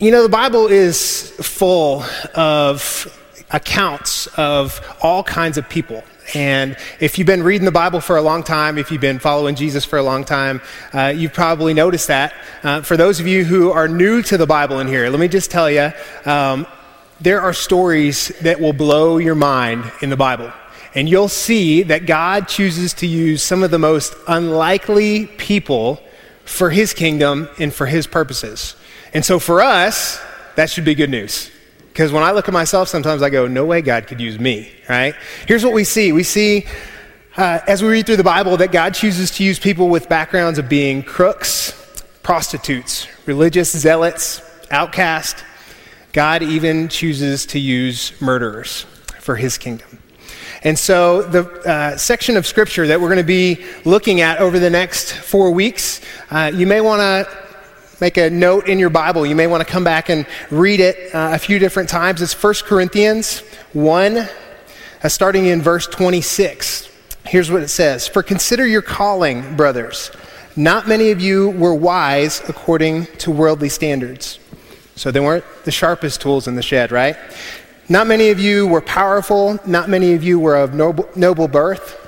You know, the Bible is full of accounts of all kinds of people. And if you've been reading the Bible for a long time, if you've been following Jesus for a long time, uh, you've probably noticed that. Uh, for those of you who are new to the Bible in here, let me just tell you um, there are stories that will blow your mind in the Bible. And you'll see that God chooses to use some of the most unlikely people for his kingdom and for his purposes. And so for us, that should be good news. Because when I look at myself, sometimes I go, no way God could use me, right? Here's what we see we see uh, as we read through the Bible that God chooses to use people with backgrounds of being crooks, prostitutes, religious zealots, outcasts. God even chooses to use murderers for his kingdom. And so, the uh, section of scripture that we're going to be looking at over the next four weeks, uh, you may want to make a note in your Bible. You may want to come back and read it uh, a few different times. It's 1 Corinthians 1, uh, starting in verse 26. Here's what it says For consider your calling, brothers. Not many of you were wise according to worldly standards. So they weren't the sharpest tools in the shed, right? Not many of you were powerful. Not many of you were of noble, noble birth.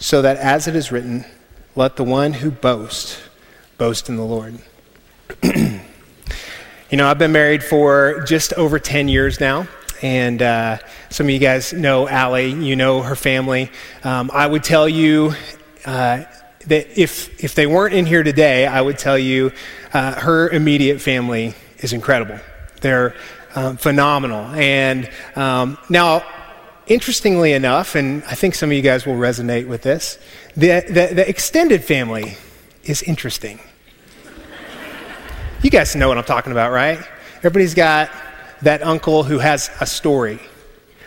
so that as it is written, let the one who boasts boast in the Lord. you know, I've been married for just over 10 years now. And uh, some of you guys know Allie, you know her family. Um, I would tell you uh, that if, if they weren't in here today, I would tell you uh, her immediate family is incredible. They're um, phenomenal. And um, now, interestingly enough, and I think some of you guys will resonate with this, the, the, the extended family is interesting. You guys know what I'm talking about, right? Everybody's got that uncle who has a story,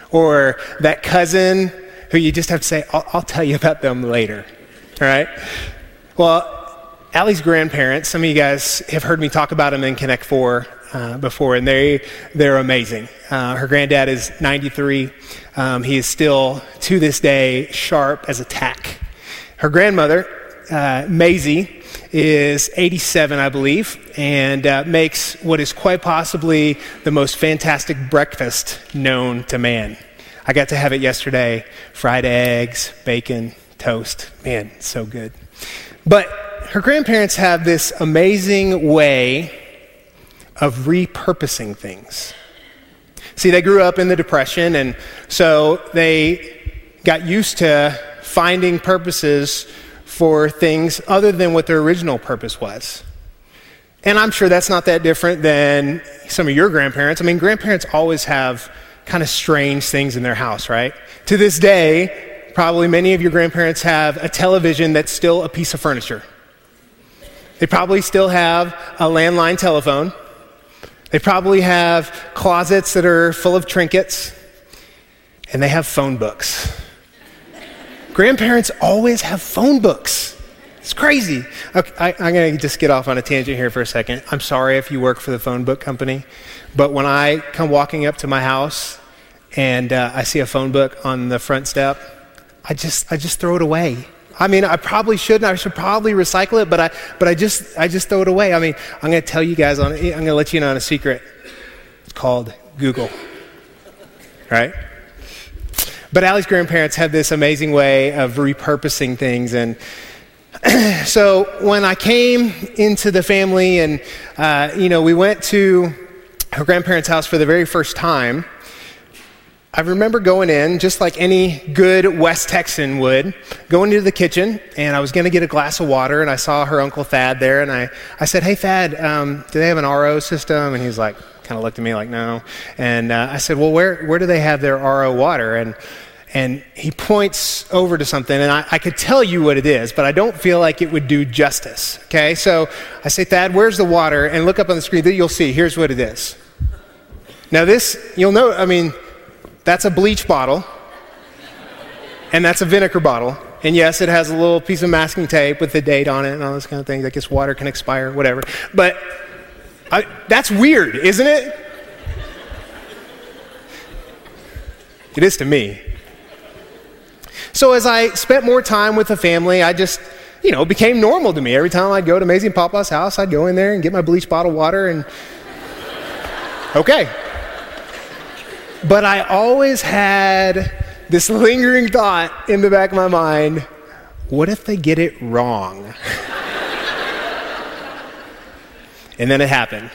or that cousin who you just have to say, I'll, I'll tell you about them later, all right? Well, Allie's grandparents, some of you guys have heard me talk about them in Connect 4 uh, before, and they, they're amazing. Uh, her granddad is 93. Um, he is still, to this day, sharp as a tack. Her grandmother, uh, Maisie, is 87, I believe, and uh, makes what is quite possibly the most fantastic breakfast known to man. I got to have it yesterday fried eggs, bacon, toast. Man, so good. But her grandparents have this amazing way of repurposing things. See, they grew up in the Depression, and so they got used to finding purposes for things other than what their original purpose was. And I'm sure that's not that different than some of your grandparents. I mean, grandparents always have kind of strange things in their house, right? To this day, probably many of your grandparents have a television that's still a piece of furniture. They probably still have a landline telephone. They probably have closets that are full of trinkets. And they have phone books. Grandparents always have phone books. It's crazy. Okay, I, am going to just get off on a tangent here for a second. I'm sorry if you work for the phone book company, but when I come walking up to my house and uh, I see a phone book on the front step, I just, I just throw it away. I mean, I probably shouldn't. I should probably recycle it, but I, but I just, I just throw it away. I mean, I'm going to tell you guys on, I'm going to let you know on a secret. It's called Google. Right? But Allie's grandparents had this amazing way of repurposing things. And so when I came into the family and, uh, you know, we went to her grandparents' house for the very first time, I remember going in, just like any good West Texan would, going into the kitchen, and I was going to get a glass of water, and I saw her Uncle Thad there, and I, I said, Hey, Thad, um, do they have an RO system? And he's like, kind of looked at me like, No. And uh, I said, Well, where, where do they have their RO water? And and he points over to something, and I, I, could tell you what it is, but I don't feel like it would do justice. Okay, so I say, Thad, where's the water? And look up on the screen, that you'll see, here's what it is. Now, this, you'll know, I mean, that's a bleach bottle, and that's a vinegar bottle. And yes, it has a little piece of masking tape with the date on it and all those kind of things. I guess water can expire, whatever. But I, that's weird, isn't it? It is to me. So as I spent more time with the family, I just, you know, became normal to me. Every time I'd go to Amazing Papa's house, I'd go in there and get my bleach bottle water and okay. But I always had this lingering thought in the back of my mind what if they get it wrong? and then it happened.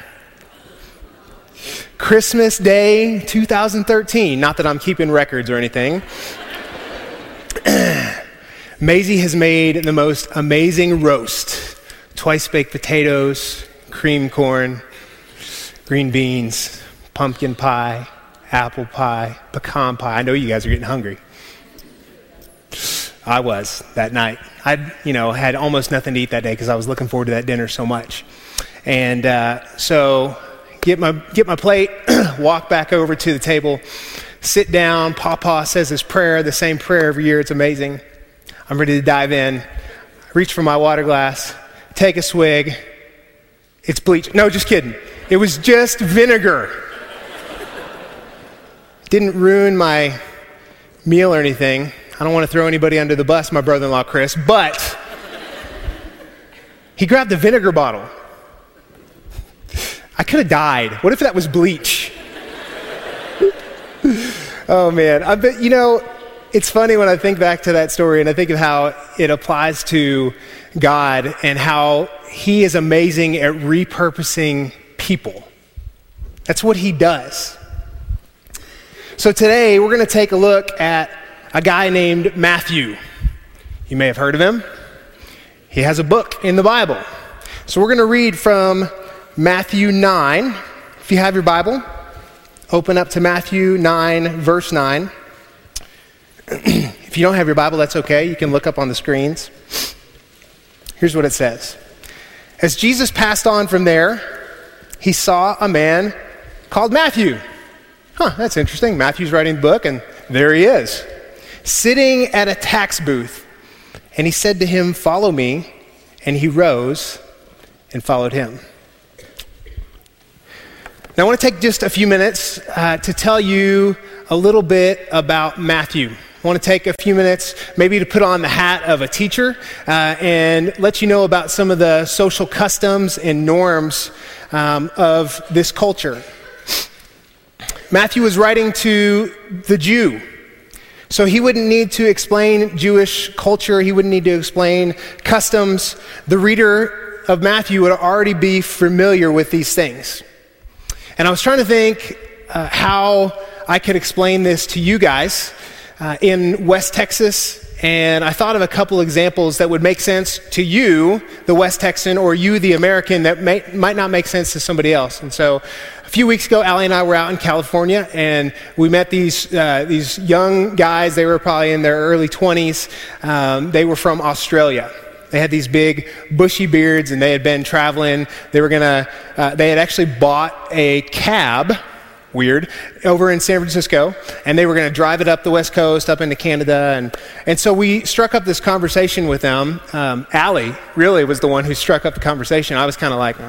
Christmas Day 2013, not that I'm keeping records or anything. Maisie has made the most amazing roast twice baked potatoes, cream corn, green beans, pumpkin pie, apple pie, pecan pie. I know you guys are getting hungry. I was that night. I, you know, had almost nothing to eat that day because I was looking forward to that dinner so much. And uh, so, get my get my plate, walk back over to the table, sit down. Papa says his prayer, the same prayer every year. It's amazing. I'm ready to dive in. reach for my water glass, take a swig. It's bleach. No, just kidding. It was just vinegar. Didn't ruin my meal or anything. I don't want to throw anybody under the bus, my brother in law Chris, but he grabbed the vinegar bottle. I could have died. What if that was bleach? oh man, I bet you know. It's funny when I think back to that story and I think of how it applies to God and how He is amazing at repurposing people. That's what He does. So today we're going to take a look at a guy named Matthew. You may have heard of him. He has a book in the Bible. So we're going to read from Matthew 9. If you have your Bible, open up to Matthew 9, verse 9. if you don't have your Bible, that's okay. You can look up on the screens. Here's what it says As Jesus passed on from there, he saw a man called Matthew huh, that's interesting. Matthew's writing the book, and there he is, sitting at a tax booth. And he said to him, Follow me. And he rose and followed him. Now, I want to take just a few minutes uh, to tell you a little bit about Matthew. I want to take a few minutes maybe to put on the hat of a teacher uh, and let you know about some of the social customs and norms um, of this culture. Matthew was writing to the Jew. So he wouldn't need to explain Jewish culture, he wouldn't need to explain customs. The reader of Matthew would already be familiar with these things. And I was trying to think uh, how I could explain this to you guys uh, in West Texas. And I thought of a couple examples that would make sense to you, the West Texan, or you, the American, that may, might not make sense to somebody else. And so a few weeks ago, Allie and I were out in California, and we met these, uh, these young guys. They were probably in their early 20s. Um, they were from Australia. They had these big bushy beards, and they had been traveling. They were gonna. Uh, they had actually bought a cab weird, over in San Francisco, and they were going to drive it up the West Coast, up into Canada. And, and so we struck up this conversation with them. Um, Allie really was the one who struck up the conversation. I was kind of like,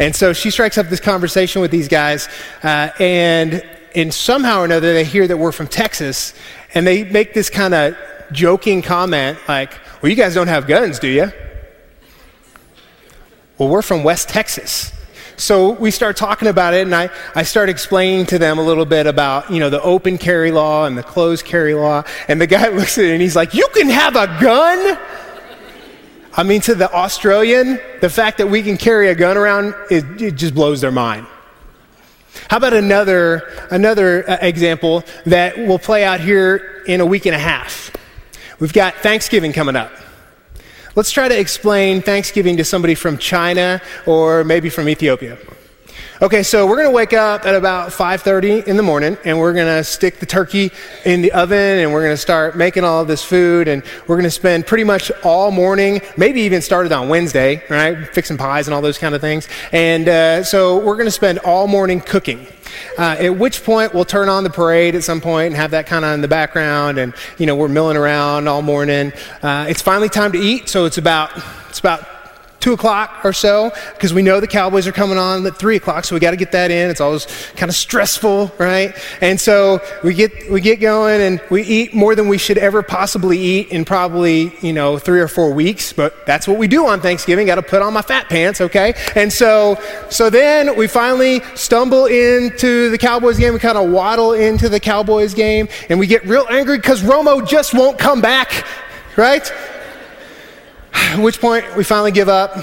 and so she strikes up this conversation with these guys, uh, and, and somehow or another they hear that we're from Texas, and they make this kind of joking comment like, well, you guys don't have guns, do you? Well, we're from West Texas. So we start talking about it, and I, I start explaining to them a little bit about, you know, the open carry law and the closed carry law. And the guy looks at it and he's like, You can have a gun? I mean, to the Australian, the fact that we can carry a gun around, it, it just blows their mind. How about another, another uh, example that will play out here in a week and a half? We've got Thanksgiving coming up. Let's try to explain Thanksgiving to somebody from China or maybe from Ethiopia. Okay, so we're going to wake up at about 5:30 in the morning and we're going to stick the turkey in the oven and we're going to start making all of this food and we're going to spend pretty much all morning, maybe even started on Wednesday, right? Fixing pies and all those kind of things. And uh, so we're going to spend all morning cooking. Uh, at which point we'll turn on the parade at some point and have that kind of in the background and you know we're milling around all morning. Uh, it's finally time to eat so it's about it's about two o'clock or so because we know the Cowboys are coming on at three o'clock, so we got to get that in. It's always kind of stressful, right? And so we get we get going and we eat more than we should ever possibly eat in probably you know three or four weeks. But that's what we do on Thanksgiving. Got to put on my fat pants, okay? And so so then we finally stumble into the Cowboys game. We kind of waddle into the Cowboys game, and we get real angry because Romo just won't come back, right? At which point we finally give up.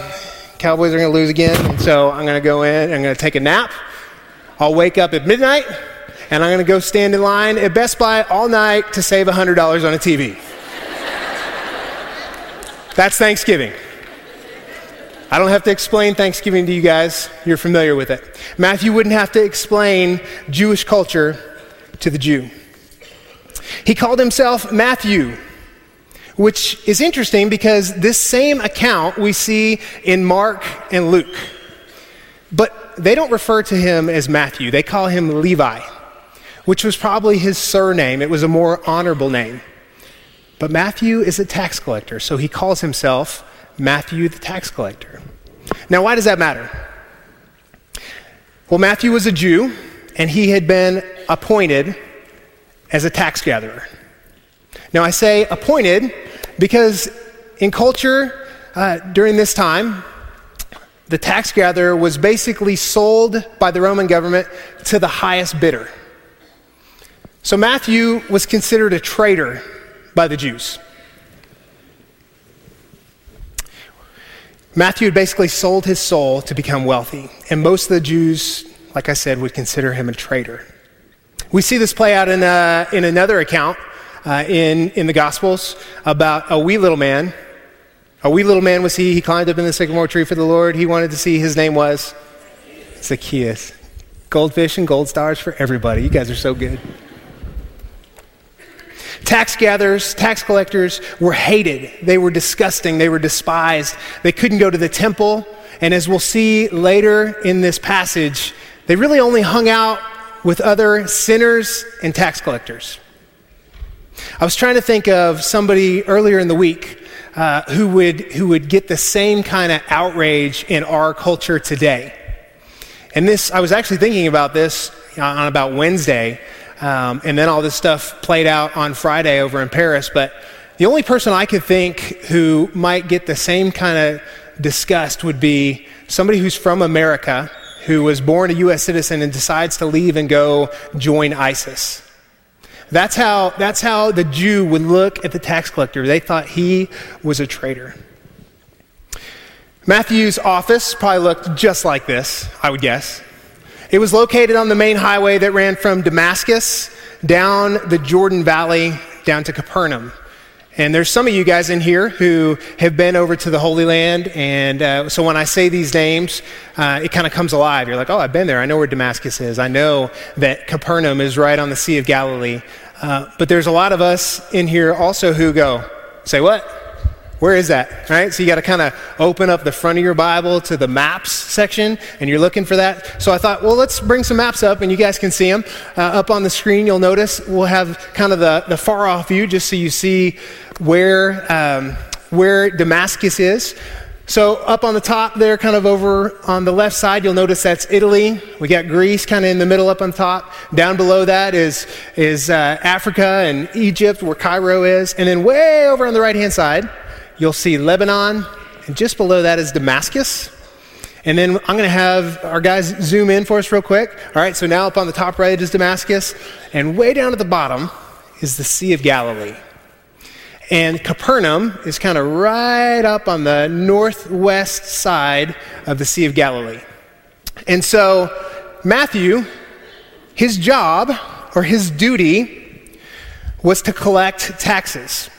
Cowboys are going to lose again. So I'm going to go in, I'm going to take a nap. I'll wake up at midnight, and I'm going to go stand in line at Best Buy all night to save $100 on a TV. That's Thanksgiving. I don't have to explain Thanksgiving to you guys. You're familiar with it. Matthew wouldn't have to explain Jewish culture to the Jew. He called himself Matthew, which is interesting because this same account we see in Mark and Luke. But they don't refer to him as Matthew, they call him Levi, which was probably his surname. It was a more honorable name. But Matthew is a tax collector, so he calls himself Matthew the tax collector. Now, why does that matter? Well, Matthew was a Jew, and he had been appointed as a tax gatherer. Now, I say appointed because in culture uh, during this time, the tax gatherer was basically sold by the Roman government to the highest bidder. So Matthew was considered a traitor by the Jews. Matthew had basically sold his soul to become wealthy, and most of the Jews, like I said, would consider him a traitor. We see this play out in, uh, in another account uh, in, in the Gospels about a wee little man. A wee little man was he. He climbed up in the sycamore tree for the Lord. He wanted to see his name was Zacchaeus. Goldfish and gold stars for everybody. You guys are so good. Tax gatherers, tax collectors were hated. They were disgusting. They were despised. They couldn't go to the temple. And as we'll see later in this passage, they really only hung out with other sinners and tax collectors. I was trying to think of somebody earlier in the week uh, who, would, who would get the same kind of outrage in our culture today. And this, I was actually thinking about this on about Wednesday, um, and then all this stuff played out on Friday over in Paris. But the only person I could think who might get the same kind of disgust would be somebody who's from America, who was born a U.S. citizen and decides to leave and go join ISIS. That's how, that's how the Jew would look at the tax collector. They thought he was a traitor. Matthew's office probably looked just like this, I would guess. It was located on the main highway that ran from Damascus down the Jordan Valley down to Capernaum. And there's some of you guys in here who have been over to the Holy Land. And uh, so when I say these names, uh, it kind of comes alive. You're like, oh, I've been there. I know where Damascus is. I know that Capernaum is right on the Sea of Galilee. Uh, but there's a lot of us in here also who go, say what? Where is that? Right? So you got to kind of open up the front of your Bible to the maps section, and you're looking for that. So I thought, well, let's bring some maps up, and you guys can see them. Uh, up on the screen, you'll notice we'll have kind of the, the far off view just so you see where, um, where Damascus is. So up on the top there, kind of over on the left side, you'll notice that's Italy. We got Greece kind of in the middle up on top. Down below that is, is uh, Africa and Egypt, where Cairo is. And then way over on the right hand side, you'll see Lebanon. And just below that is Damascus. And then I'm going to have our guys zoom in for us real quick. All right, so now up on the top right is Damascus. And way down at the bottom is the Sea of Galilee. And Capernaum is kind of right up on the northwest side of the Sea of Galilee. And so, Matthew, his job or his duty was to collect taxes.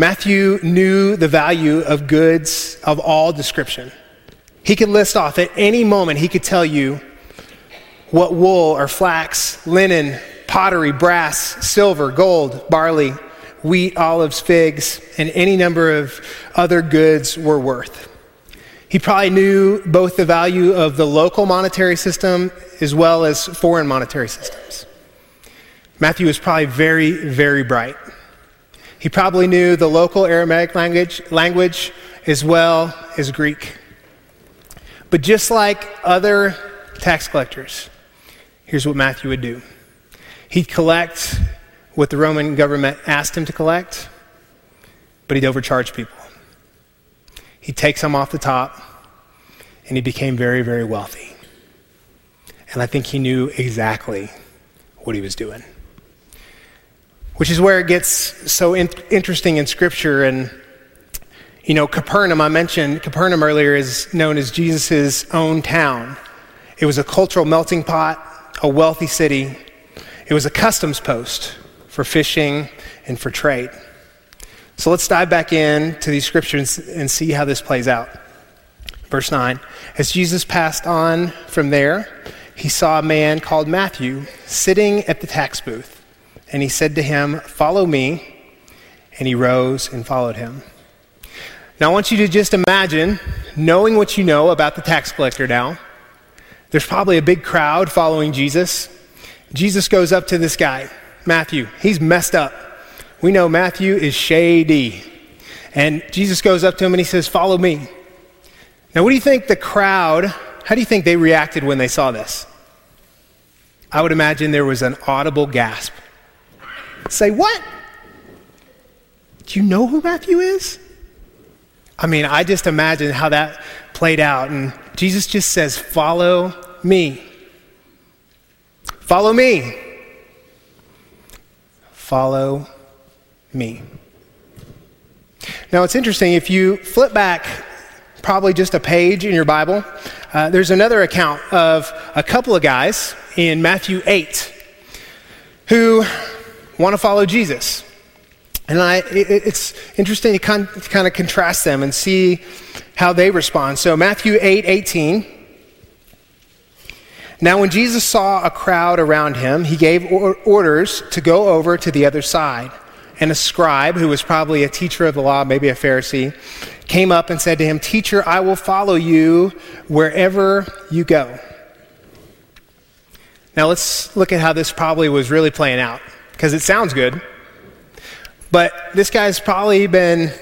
Matthew knew the value of goods of all description. He could list off at any moment, he could tell you what wool or flax, linen, pottery, brass, silver, gold, barley, wheat, olives, figs, and any number of other goods were worth. He probably knew both the value of the local monetary system as well as foreign monetary systems. Matthew was probably very, very bright. He probably knew the local Aramaic language, language as well as Greek. But just like other tax collectors, here's what Matthew would do he'd collect what the Roman government asked him to collect, but he'd overcharge people. He'd take some off the top, and he became very, very wealthy. And I think he knew exactly what he was doing. Which is where it gets so in- interesting in Scripture. And, you know, Capernaum, I mentioned Capernaum earlier, is known as Jesus' own town. It was a cultural melting pot, a wealthy city. It was a customs post for fishing and for trade. So let's dive back in to these scriptures and see how this plays out. Verse 9 As Jesus passed on from there, he saw a man called Matthew sitting at the tax booth. And he said to him, Follow me. And he rose and followed him. Now, I want you to just imagine, knowing what you know about the tax collector now, there's probably a big crowd following Jesus. Jesus goes up to this guy, Matthew. He's messed up. We know Matthew is shady. And Jesus goes up to him and he says, Follow me. Now, what do you think the crowd, how do you think they reacted when they saw this? I would imagine there was an audible gasp. Say, what? Do you know who Matthew is? I mean, I just imagine how that played out. And Jesus just says, Follow me. Follow me. Follow me. Now, it's interesting. If you flip back probably just a page in your Bible, uh, there's another account of a couple of guys in Matthew 8 who want to follow Jesus. And I, it, it's interesting to kind, to kind of contrast them and see how they respond. So, Matthew 8 18. Now, when Jesus saw a crowd around him, he gave or- orders to go over to the other side. And a scribe, who was probably a teacher of the law, maybe a Pharisee, came up and said to him, Teacher, I will follow you wherever you go. Now let's look at how this probably was really playing out, because it sounds good. But this guy's probably been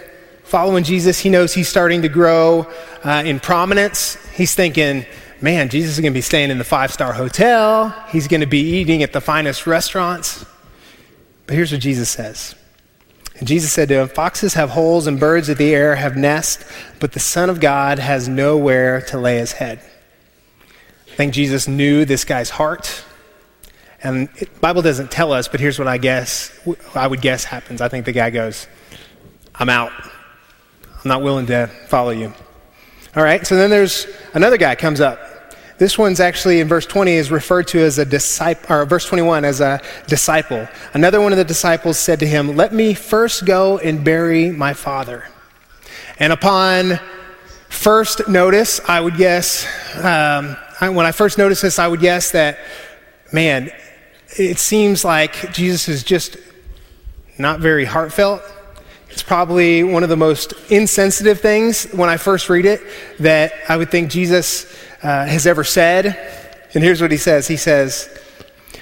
following Jesus. He knows he's starting to grow uh, in prominence. He's thinking, man, Jesus is going to be staying in the five star hotel. He's going to be eating at the finest restaurants. But here's what Jesus says and Jesus said to him, Foxes have holes and birds of the air have nests, but the Son of God has nowhere to lay his head. I think Jesus knew this guy's heart. And Bible doesn't tell us, but here's what I guess, I would guess happens. I think the guy goes, I'm out. I'm not willing to follow you. All right, so then there's another guy comes up. This one's actually in verse 20 is referred to as a disciple, or verse 21 as a disciple. Another one of the disciples said to him, Let me first go and bury my father. And upon first notice, I would guess, um, when I first noticed this, I would guess that, man, it seems like Jesus is just not very heartfelt. It's probably one of the most insensitive things when I first read it that I would think Jesus uh, has ever said. And here's what he says He says,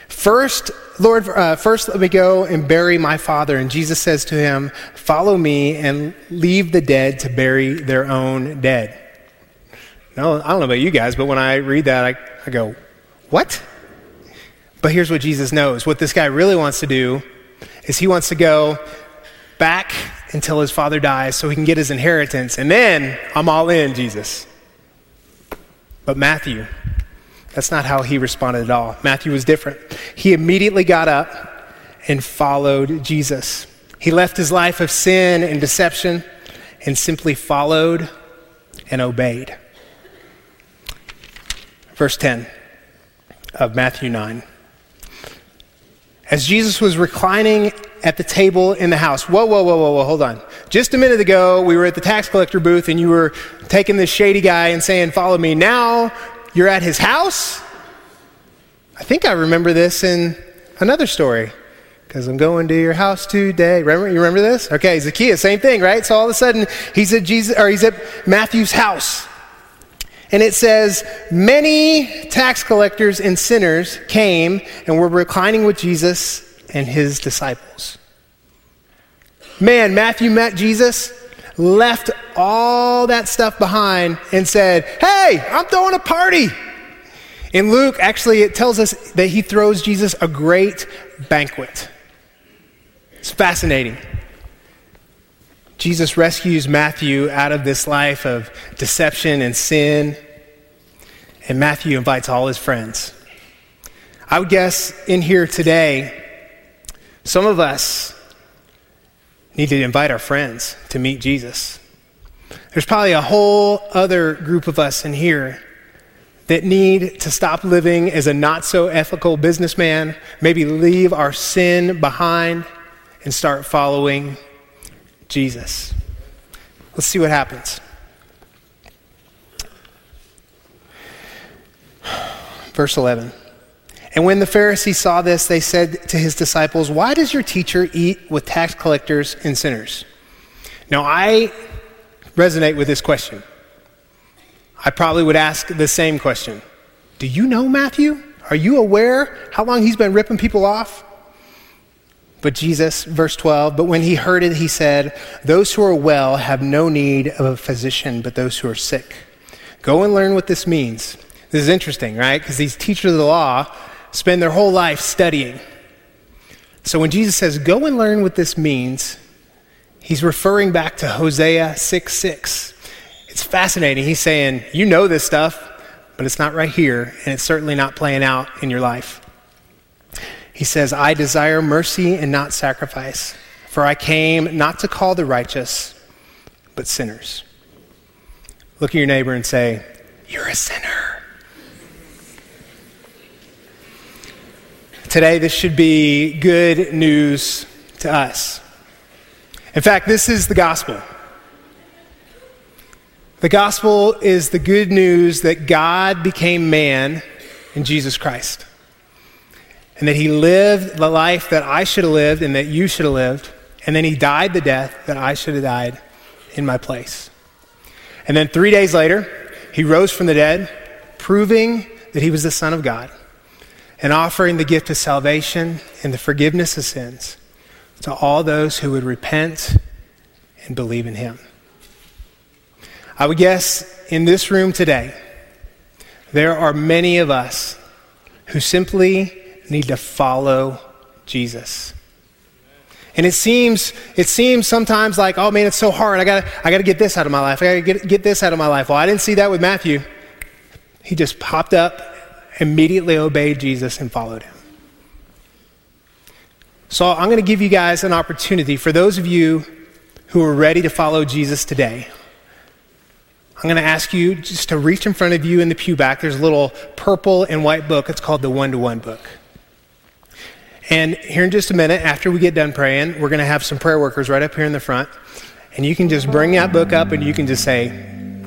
First, Lord, uh, first let me go and bury my father. And Jesus says to him, Follow me and leave the dead to bury their own dead. No, I don't know about you guys, but when I read that, I, I go, What? But here's what Jesus knows. What this guy really wants to do is he wants to go back until his father dies so he can get his inheritance. And then I'm all in, Jesus. But Matthew, that's not how he responded at all. Matthew was different. He immediately got up and followed Jesus. He left his life of sin and deception and simply followed and obeyed. Verse 10 of Matthew 9. As Jesus was reclining at the table in the house, whoa, whoa, whoa, whoa, whoa, hold on. just a minute ago, we were at the tax collector booth and you were taking this shady guy and saying, Follow me. Now you're at his house? I think I remember this in another story because I'm going to your house today. Remember, you remember this? Okay, Zacchaeus, same thing, right? So all of a sudden, he's at Jesus, or he's at Matthew's house. And it says, many tax collectors and sinners came and were reclining with Jesus and his disciples. Man, Matthew met Jesus, left all that stuff behind, and said, Hey, I'm throwing a party. In Luke, actually, it tells us that he throws Jesus a great banquet. It's fascinating. Jesus rescues Matthew out of this life of deception and sin, and Matthew invites all his friends. I would guess in here today, some of us need to invite our friends to meet Jesus. There's probably a whole other group of us in here that need to stop living as a not so ethical businessman, maybe leave our sin behind and start following Jesus. Let's see what happens. Verse 11. And when the Pharisees saw this, they said to his disciples, Why does your teacher eat with tax collectors and sinners? Now, I resonate with this question. I probably would ask the same question Do you know Matthew? Are you aware how long he's been ripping people off? But Jesus, verse 12, but when he heard it, he said, Those who are well have no need of a physician, but those who are sick. Go and learn what this means. This is interesting, right? Because these teachers of the law spend their whole life studying. So when Jesus says, Go and learn what this means, he's referring back to Hosea 6 6. It's fascinating. He's saying, You know this stuff, but it's not right here, and it's certainly not playing out in your life. He says, I desire mercy and not sacrifice, for I came not to call the righteous, but sinners. Look at your neighbor and say, You're a sinner. Today, this should be good news to us. In fact, this is the gospel. The gospel is the good news that God became man in Jesus Christ and that he lived the life that I should have lived and that you should have lived, and then he died the death that I should have died in my place. And then three days later, he rose from the dead, proving that he was the Son of God and offering the gift of salvation and the forgiveness of sins to all those who would repent and believe in him. I would guess in this room today, there are many of us who simply need to follow Jesus. And it seems, it seems sometimes like, oh man, it's so hard. I gotta, I gotta get this out of my life. I gotta get, get this out of my life. Well, I didn't see that with Matthew. He just popped up, immediately obeyed Jesus, and followed him. So I'm going to give you guys an opportunity for those of you who are ready to follow Jesus today. I'm going to ask you just to reach in front of you in the pew back. There's a little purple and white book. It's called the One to One book. And here in just a minute, after we get done praying, we're going to have some prayer workers right up here in the front. And you can just bring that book up and you can just say,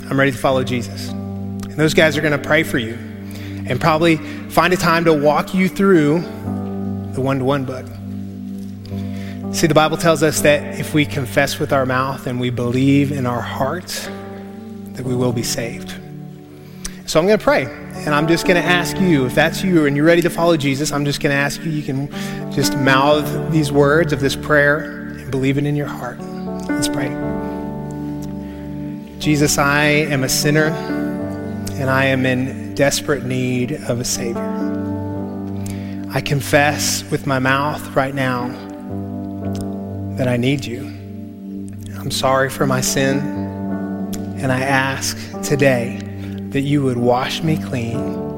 I'm ready to follow Jesus. And those guys are going to pray for you and probably find a time to walk you through the one to one book. See, the Bible tells us that if we confess with our mouth and we believe in our hearts, that we will be saved. So I'm going to pray. And I'm just going to ask you, if that's you and you're ready to follow Jesus, I'm just going to ask you, you can just mouth these words of this prayer and believe it in your heart. Let's pray. Jesus, I am a sinner and I am in desperate need of a Savior. I confess with my mouth right now that I need you. I'm sorry for my sin, and I ask today that you would wash me clean.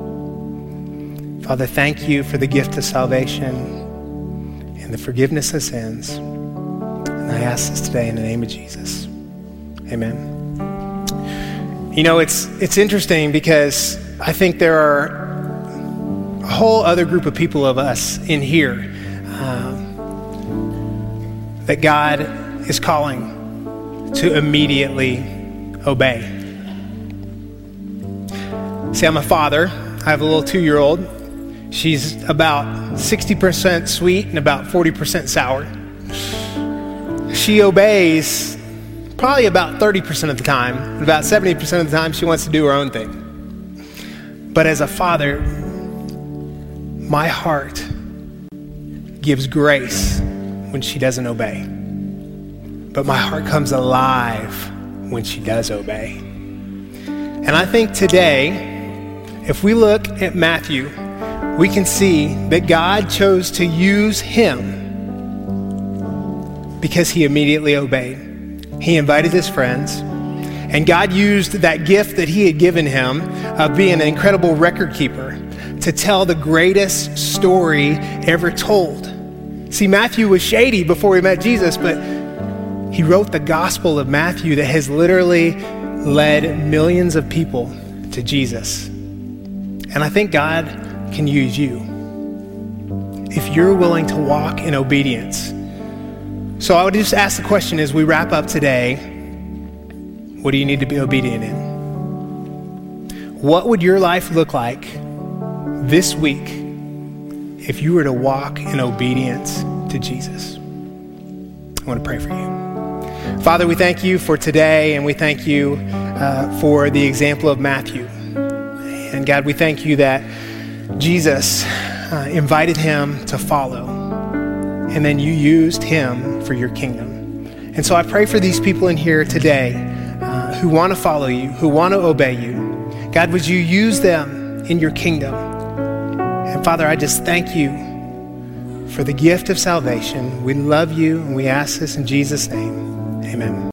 Father, thank you for the gift of salvation and the forgiveness of sins. And I ask this today in the name of Jesus. Amen. You know, it's, it's interesting because I think there are a whole other group of people of us in here um, that God is calling to immediately obey. See, I'm a father. I have a little two year old. She's about 60% sweet and about 40% sour. She obeys probably about 30% of the time. About 70% of the time, she wants to do her own thing. But as a father, my heart gives grace when she doesn't obey. But my heart comes alive when she does obey. And I think today, if we look at Matthew, we can see that God chose to use him because he immediately obeyed. He invited his friends, and God used that gift that he had given him of being an incredible record keeper to tell the greatest story ever told. See, Matthew was shady before he met Jesus, but he wrote the Gospel of Matthew that has literally led millions of people to Jesus. And I think God can use you if you're willing to walk in obedience. So I would just ask the question as we wrap up today what do you need to be obedient in? What would your life look like this week if you were to walk in obedience to Jesus? I want to pray for you. Father, we thank you for today and we thank you uh, for the example of Matthew. And God, we thank you that Jesus uh, invited him to follow, and then you used him for your kingdom. And so I pray for these people in here today uh, who want to follow you, who want to obey you. God, would you use them in your kingdom? And Father, I just thank you for the gift of salvation. We love you, and we ask this in Jesus' name. Amen.